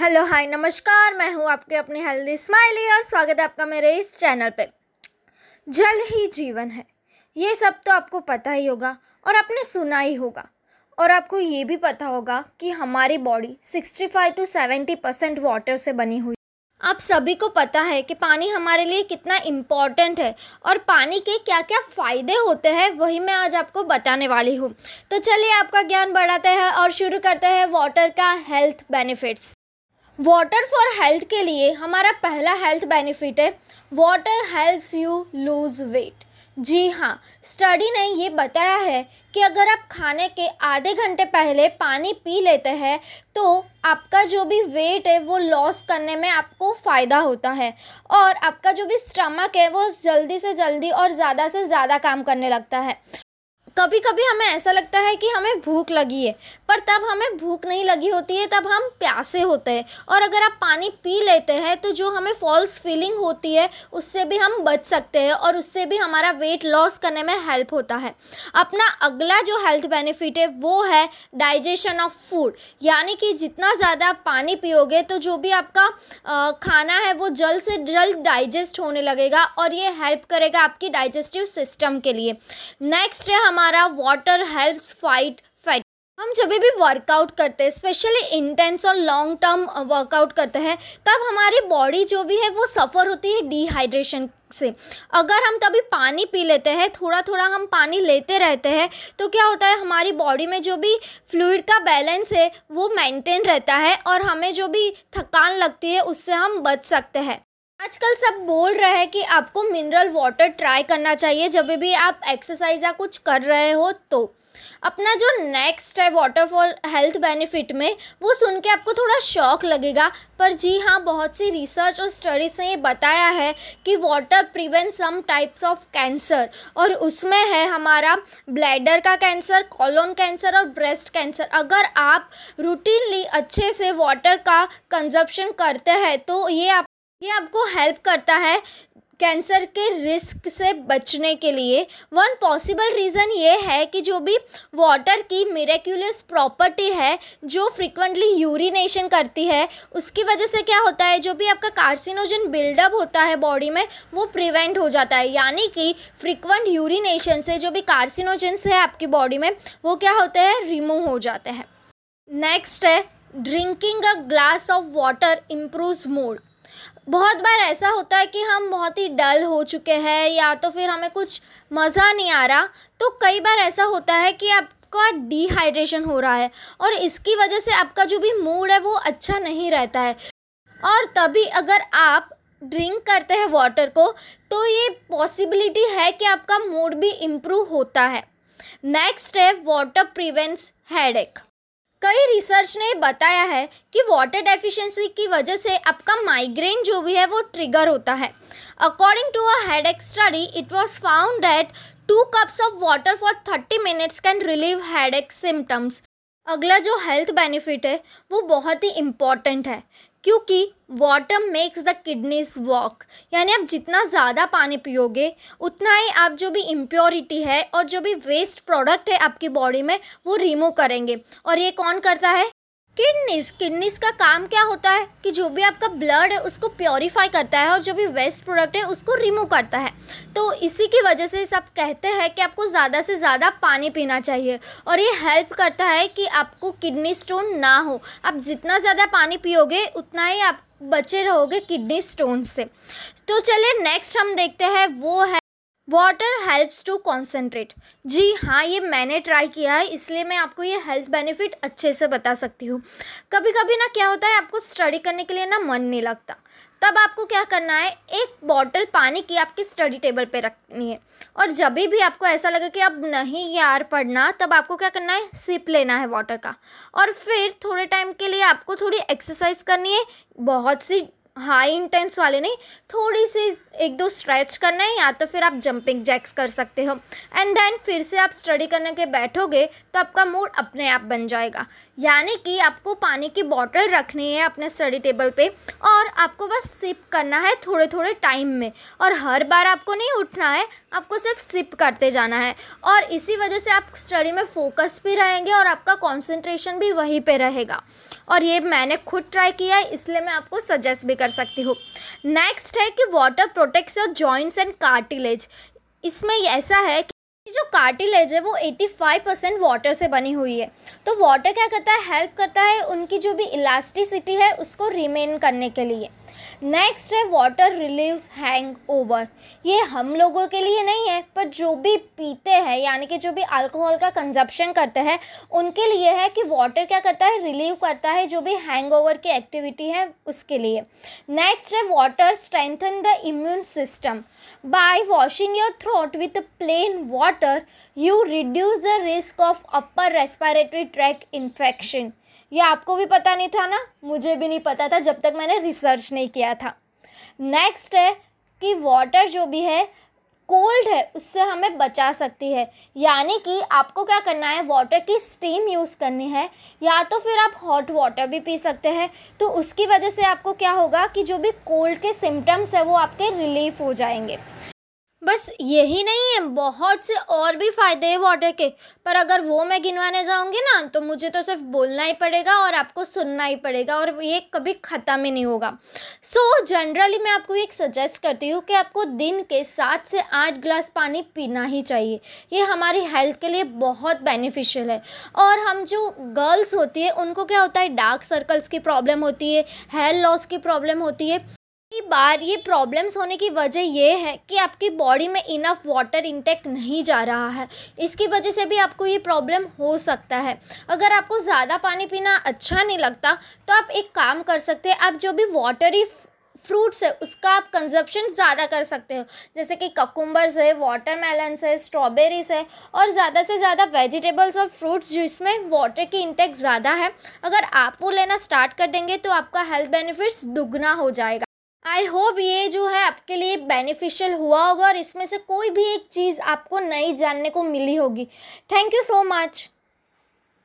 Hello, हाय, नमस्कार। मैं हूँ आपके अपने हेल्दी स्माइली और स्वागत है आपका मेरे इस चैनल पे। जल ही जीवन है। ये सब तो आपको पता ही होगा और आपने सुना ही होगा। और आपको ये भी पता होगा कि हमारी बॉडी 65 टू 70 परसेंट वाटर से बनी हुई आप सभी को पता है कि पानी हमारे लिए कितना इंपॉर्टेंट है और पानी के क्या क्या फ़ायदे होते हैं, वही मैं आज आपको बताने वाली हूँ। तो चलिए, आपका ज्ञान बढ़ाते हैं और शुरू करते हैं वाटर का health benefits water for health के लिए हमारा पहला हेल्थ बेनिफिट है। Water helps you lose weight जी हाँ स्टडी ने ये बताया है कि अगर आप खाने के आधे घंटे पहले पानी पी लेते हैं तो आपका जो भी वेट है, वो लॉस करने में आपको फ़ायदा होता है। और आपका जो भी स्टमक है, वो जल्दी से जल्दी और ज़्यादा से ज़्यादा काम करने लगता है। कभी कभी हमें ऐसा लगता है कि हमें भूख लगी है, पर तब हमें भूख नहीं लगी होती है, तब हम प्यासे होते हैं। और अगर आप पानी पी लेते हैं तो जो हमें फॉल्स फीलिंग होती है, उससे भी हम बच सकते हैं और उससे भी हमारा वेट लॉस करने में हेल्प होता है। अपना अगला जो हेल्थ बेनिफिट है, वो है डाइजेशन ऑफ़ फ़ूड यानी कि जितना ज़्यादा पानी पियोगे तो जो भी आपका खाना है, वो जल्द से जल्द डाइजेस्ट होने लगेगा और ये हेल्प करेगा आपकी डाइजेस्टिव सिस्टम के लिए। नेक्स्ट है हमारा हमारा वाटर हेल्प्स फाइट फैट हम जब भी वर्कआउट करते हैं स्पेशली इंटेंस और लॉन्ग टर्म वर्कआउट करते हैं, तब हमारी बॉडी जो भी है, वो सफ़र होती है डिहाइड्रेशन से। अगर हम तभी पानी पी लेते हैं थोड़ा थोड़ा हम पानी लेते रहते हैं तो क्या होता है, हमारी बॉडी में जो भी फ्लूड का बैलेंस है, वो मेंटेन रहता है और हमें जो भी थकान लगती है, उससे हम बच सकते हैं। आजकल सब बोल रहे हैं कि आपको मिनरल वाटर ट्राई करना चाहिए। जब भी आप एक्सरसाइज या कुछ कर रहे हो तो। अपना जो नेक्स्ट है वाटरफॉल हेल्थ बेनिफिट में, वो सुन के आपको थोड़ा शौक लगेगा। पर जी हाँ बहुत सी रिसर्च और स्टडीज़ ने ये बताया है कि water prevent some types of cancer और उसमें है हमारा ब्लैडर का कैंसर कॉलोन कैंसर और ब्रेस्ट कैंसर अगर आप रूटीनली अच्छे से वाटर का कंजप्शन करते हैं तो ये आप ये आपको हेल्प करता है कैंसर के रिस्क से बचने के लिए। वन पॉसिबल रीज़न ये है कि जो भी वाटर की मेरेक्यूलस प्रॉपर्टी है, जो फ्रिक्वेंटली यूरिनेशन करती है, उसकी वजह से क्या होता है? जो भी आपका कार्सिनोजन बिल्डअप होता है बॉडी में, वो प्रिवेंट हो जाता है। यानी कि फ्रिक्वेंट यूरिनेशन से जो भी कार्सिनोजन्स है आपकी बॉडी में, वो क्या होते हैं? रिमूव हो जाते हैं। नेक्स्ट है drinking a glass of water improve mood बहुत बार ऐसा होता है कि हम बहुत ही डल हो चुके हैं या तो फिर हमें कुछ मज़ा नहीं आ रहा। तो कई बार ऐसा होता है कि आपका डिहाइड्रेशन हो रहा है और इसकी वजह से आपका जो भी मूड है वो अच्छा नहीं रहता है। और तभी अगर आप ड्रिंक करते हैं वाटर को तो ये पॉसिबिलिटी है कि आपका मूड भी इम्प्रूव होता है। नेक्स्ट है वाटर प्रिवेंट्स हेडेक कई रिसर्च ने बताया है कि वाटर डेफिशिएंसी की वजह से आपका माइग्रेन जो भी है वो ट्रिगर होता है। According to a headache study it was found that two cups of water for thirty minutes can relieve headache symptoms अगला जो हेल्थ बेनिफिट है, वो बहुत ही इंपॉर्टेंट है। क्योंकि water makes the kidneys walk यानी आप जितना ज़्यादा पानी पियोगे, उतना ही आप जो भी इम्प्योरिटी है और जो भी वेस्ट प्रोडक्ट है आपकी बॉडी में, वो रिमूव करेंगे। और ये कौन करता है? किडनीस किडनीस का काम क्या होता है? कि जो भी आपका ब्लड है, उसको प्योरीफाई करता है और जो भी वेस्ट प्रोडक्ट है, उसको रिमूव करता है। तो इसी की वजह से सब कहते हैं कि आपको ज़्यादा से ज़्यादा पानी पीना चाहिए और ये हेल्प करता है कि आपको किडनी स्टोन ना हो। आप जितना ज़्यादा पानी पियोगे, उतना ही आप बचे रहोगे किडनी स्टोन से। तो चलिए नेक्स्ट हम देखते हैं, वो है वाटर हेल्प्स टू कॉन्सेंट्रेट जी हाँ ये मैंने ट्राई किया है, इसलिए मैं आपको ये हेल्थ बेनिफिट अच्छे से बता सकती हूँ। कभी कभी ना क्या होता है, आपको स्टडी करने के लिए ना मन नहीं लगता। तब आपको क्या करना है, एक बॉटल पानी की आपकी स्टडी टेबल पे रखनी है। और जब भी आपको ऐसा लगे कि अब नहीं यार पढ़ना, तब आपको क्या करना है सिप लेना है वाटर का। और फिर थोड़े टाइम के लिए आपको थोड़ी एक्सरसाइज करनी है, बहुत सी हाई इंटेंस वाले नहीं, थोड़ी सी एक दो स्ट्रेच करना है या तो फिर आप जंपिंग जैक्स कर सकते हो। एंड देन फिर से आप स्टडी करने के बैठोगे तो आपका मूड अपने आप बन जाएगा। यानी कि आपको पानी की बॉटल रखनी है अपने स्टडी टेबल पे, और आपको बस सिप करना है थोड़े थोड़े टाइम में। और हर बार आपको नहीं उठना है, आपको सिर्फ़ सिप करते जाना है। और इसी वजह से आप स्टडी में फोकस भी रहेंगे और आपका कॉन्सेंट्रेशन भी वहीं पर रहेगा। और ये मैंने खुद ट्राई किया है, इसलिए मैं आपको सजेस्ट भी कर सकते हो। नेक्स्ट है कि water protects your joints and cartilage इसमें ऐसा है कि जो कार्टिलेज है वो 85 परसेंट वाटर से बनी हुई है। तो वाटर क्या करता है? हेल्प करता है उनकी जो भी इलास्टिसिटी है उसको रिमेन करने के लिए। नेक्स्ट है वाटर रिलीव्स हैंग ओवर ये हम लोगों के लिए नहीं है, पर जो भी पीते हैं, यानी कि जो भी अल्कोहल का कंजप्शन करते हैं, उनके लिए है कि वाटर क्या करता है? रिलीव करता है जो भी हैंग ओवर की एक्टिविटी है उसके लिए. नेक्स्ट है water strengthen the immune system by washing your throat with plain water you reduce the risk of upper respiratory tract infection ये आपको भी पता नहीं था ना? मुझे भी नहीं पता था जब तक मैंने रिसर्च नहीं किया था। नेक्स्ट है कि वाटर जो भी है कोल्ड है, उससे हमें बचा सकती है। यानी कि आपको क्या करना है? वाटर की स्टीम यूज़ करनी है। या तो फिर आप हॉट वाटर भी पी सकते हैं। तो उसकी वजह से आपको क्या होगा कि जो भी कोल्ड के सिम्टम्स है, वो आपके रिलीफ हो जाएँगे। बस यही नहीं है बहुत से और भी फ़ायदे हैं वाटर के। पर अगर वो मैं गिनवाने जाऊँगी ना तो मुझे तो सिर्फ़ बोलना ही पड़ेगा और आपको सुनना ही पड़ेगा और ये कभी ख़त्म ही नहीं होगा। सो so, जनरली मैं आपको एक सजेस्ट करती हूँ कि आपको दिन के सात से आठ गिलास पानी पीना ही चाहिए। ये हमारी हेल्थ के लिए बहुत बेनिफिशियल है। और हम जो गर्ल्स होती है उनको क्या होता है डार्क सर्कल्स की प्रॉब्लम होती है हेयर लॉस की प्रॉब्लम होती है। कई बार, ये प्रॉब्लम्स होने की वजह ये है कि आपकी बॉडी में इनफ वाटर इंटेक नहीं जा रहा है। इसकी वजह से भी आपको ये प्रॉब्लम हो सकता है। अगर आपको ज़्यादा पानी पीना अच्छा नहीं लगता तो आप एक काम कर सकते हैं, आप जो भी वाटरी फ्रूट्स है, उसका आप कंजप्शन ज़्यादा कर सकते हो। जैसे कि ककुम्बर्स है वाटरमेलन्स है स्ट्रॉबेरीज है, और ज़्यादा से ज़्यादा वेजिटेबल्स और फ्रूट्स जिसमें वाटर की इंटेक ज़्यादा है, अगर आप वो लेना स्टार्ट कर देंगे तो आपका हेल्थ बेनिफिट्स दुगना हो जाएगा। आई होप ये जो है आपके लिए बेनिफिशियल हुआ होगा और इसमें से कोई भी एक चीज़ आपको नई जानने को मिली होगी। Thank you so much